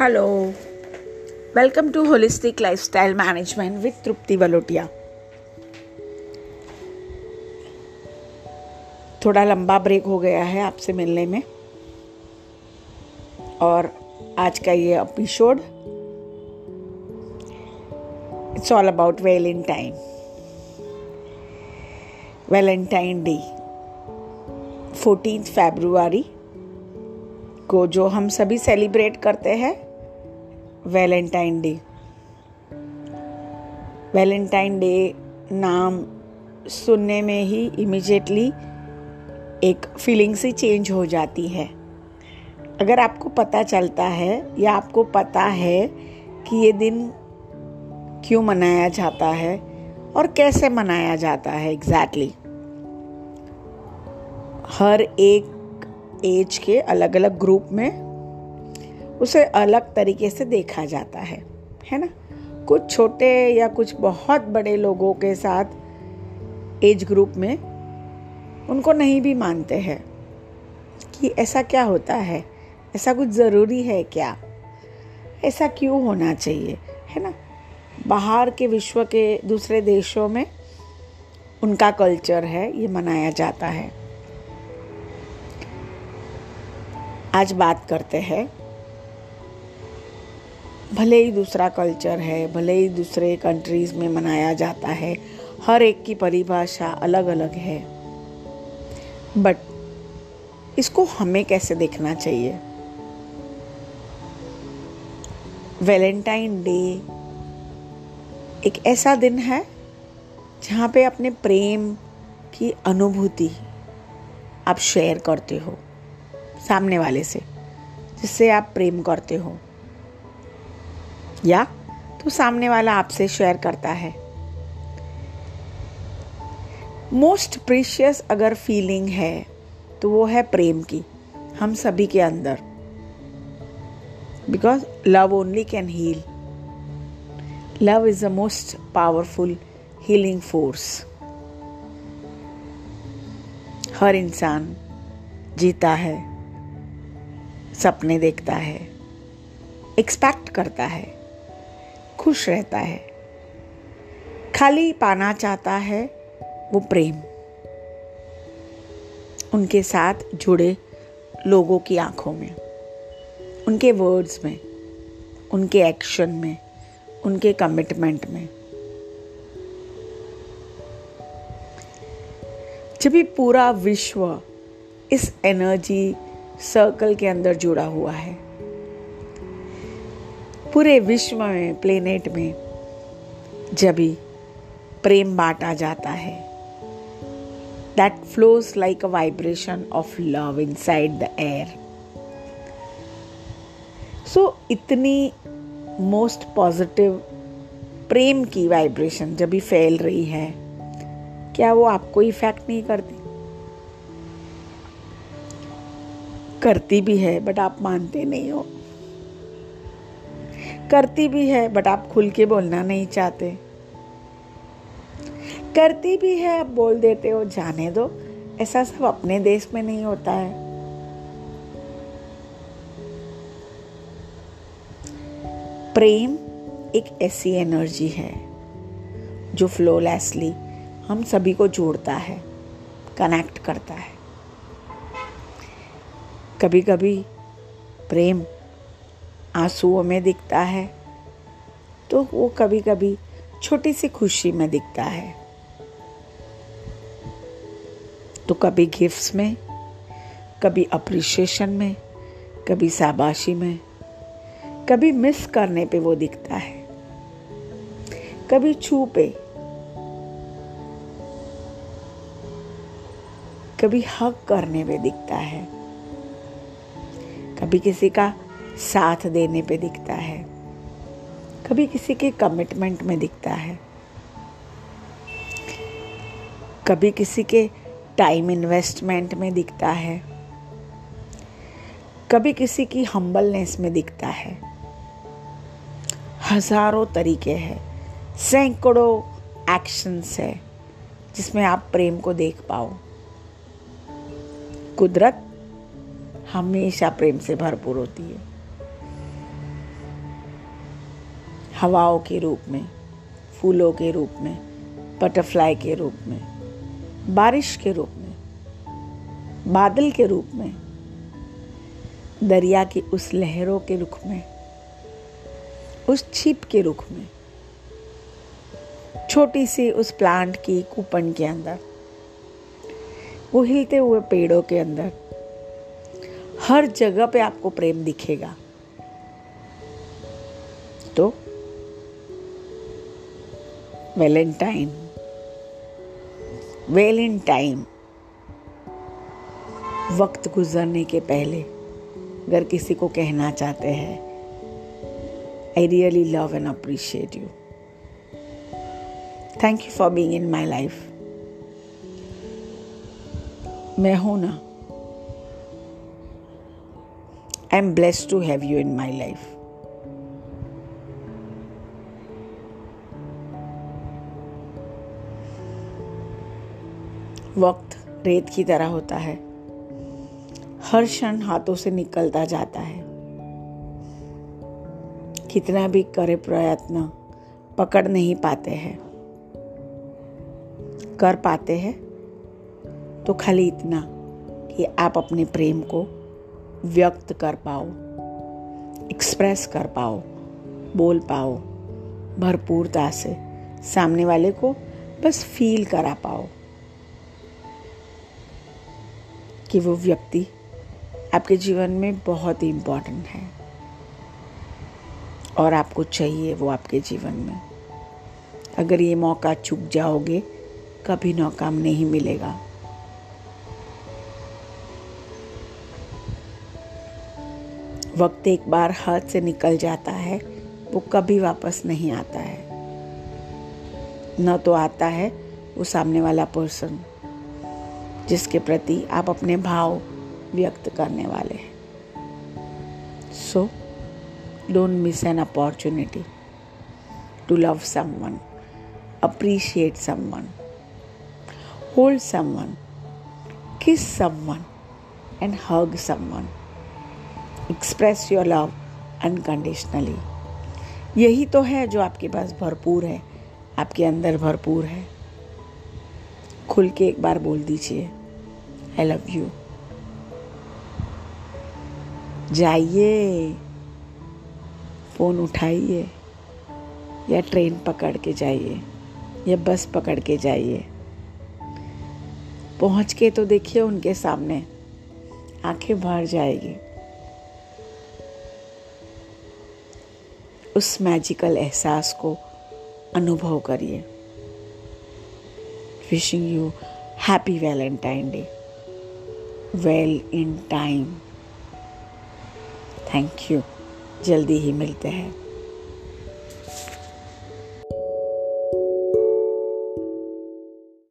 Hello welcome to holistic lifestyle management with Tripti Valotia थोड़ा लंबा break हो गया है आपसे मिलने में। और आज का ये episode it's all about Valentine Valentine day fourteen February को जो हम सभी सेलिब्रेट करते हैं वैलेंटाइन डे वैलेंटाइन डे नाम सुनने में ही इमिजिएटली एक फीलिंग से चेंज हो जाती है अगर आपको पता चलता है या आपको पता है कि ये दिन क्यों मनाया जाता है और कैसे मनाया जाता है एग्जैक्टली exactly. हर एक एज के अलग अलग ग्रुप में उसे अलग तरीके से देखा जाता है है ना? कुछ छोटे या कुछ बहुत बड़े लोगों के साथ एज ग्रुप में उनको नहीं भी मानते हैं कि ऐसा क्या होता है, ऐसा कुछ ज़रूरी है क्या? ऐसा क्यों होना चाहिए, है ना? बाहर के विश्व के दूसरे देशों में उनका कल्चर है, ये मनाया जाता है। आज बात करते हैं भले ही दूसरा कल्चर है, भले ही दूसरे कंट्रीज़ में मनाया जाता है, हर एक की परिभाषा अलग अलग है। बट इसको हमें कैसे देखना चाहिए? वैलेंटाइन डे एक ऐसा दिन है, जहाँ पे अपने प्रेम की अनुभूति आप शेयर करते हो, सामने वाले से, जिससे आप प्रेम करते हो। या तो सामने वाला आपसे शेयर करता है। मोस्ट प्रीशियस अगर फीलिंग है तो वो है प्रेम की, हम सभी के अंदर। Because love only can heal love is the most powerful healing force हर इंसान जीता है, सपने देखता है एक्सपेक्ट करता है। खुश रहता है। खाली पाना चाहता है वो प्रेम। उनके साथ जुड़े लोगों की आँखों में, उनके वर्ड्स में, उनके एक्शन में, उनके कमिटमेंट में। जब भी पूरा विश्व इस एनर्जी सर्कल के अंदर जुड़ा हुआ है पूरे विश्व में प्लेनेट में, जब भी प्रेम बांटा जाता है that flows like a vibration of love inside the air so इतनी मोस्ट पॉजिटिव प्रेम की वाइब्रेशन जब भी फैल रही है, क्या वो आपको इफ़ेक्ट नहीं करती? करती भी है बट आप मानते नहीं हो। करती भी है बट आप खुल के बोलना नहीं चाहते। करती भी है, आप बोल देते हो, जाने दो। ऐसा सब अपने देश में नहीं होता है। प्रेम एक ऐसी एनर्जी है, जो फ्लोलेसली हम सभी को जोड़ता है कनेक्ट करता है। कभी कभी प्रेम आंसुओं में दिखता है। तो वो कभी कभी छोटी सी खुशी में दिखता है। तो कभी गिफ्ट्स में, कभी अप्रिशिएशन में, कभी शाबाशी में, कभी मिस करने पे वो दिखता है। कभी छू पे, कभी हक करने में दिखता है। कभी किसी का साथ देने पे दिखता है। कभी किसी के कमिटमेंट में दिखता है। कभी किसी के टाइम इन्वेस्टमेंट में दिखता है। कभी किसी की हम्बलनेस में दिखता है। हज़ारों तरीके हैं। सैकड़ों एक्शंस है, जिसमें आप प्रेम को देख पाओ। कुदरत हमेशा प्रेम से भरपूर होती है। हवाओं के रूप में, फूलों के रूप में, बटरफ्लाई के रूप में, बारिश के रूप में, बादल के रूप में, दरिया की उस लहरों के रुख में, उस छिप के रुख में, छोटी सी उस प्लांट की कूपन के अंदर, वो हिलते हुए पेड़ों के अंदर। हर जगह पे आपको प्रेम दिखेगा। तो वैलेंटाइन वेलेंटाइन वक्त गुजरने के पहले अगर किसी को कहना चाहते हैं I really love and appreciate you thank you for being in my life मैं हूँ ना। I am blessed to have you in my life वक्त रेत की तरह होता है। हर क्षण हाथों से निकलता जाता है। कितना भी करे प्रयत्न, पकड़ नहीं पाते हैं। कर पाते हैं तो खाली इतना कि आप अपने प्रेम को व्यक्त कर पाओ एक्सप्रेस कर पाओ, बोल पाओ, भरपूरता से सामने वाले को बस फील करा पाओ। कि वो व्यक्ति आपके जीवन में बहुत ही इम्पोर्टेंट है। और आपको चाहिए वो आपके जीवन में। अगर ये मौका चूक जाओगे, कभी नाकाम नहीं मिलेगा। वक्त एक बार हाथ से निकल जाता है, वो कभी वापस नहीं आता है। न तो आता है वो सामने वाला पर्सन जिसके प्रति आप अपने भाव व्यक्त करने वाले हैं। So don't miss an opportunity to love someone appreciate someone hold someone kiss someone and hug someone express your love unconditionally यही तो है जो आपके पास भरपूर है। आपके अंदर भरपूर है। खुल के एक बार बोल दीजिए। आई लव यू जाइए। फ़ोन उठाइए। या ट्रेन पकड़ के जाइए। या बस पकड़ के जाइए। पहुँच के तो देखिए उनके सामने। आँखें भर जाएगी। उस मैजिकल एहसास को अनुभव करिए। Wishing you happy Valentine day well in time thank you जल्दी ही मिलते हैं।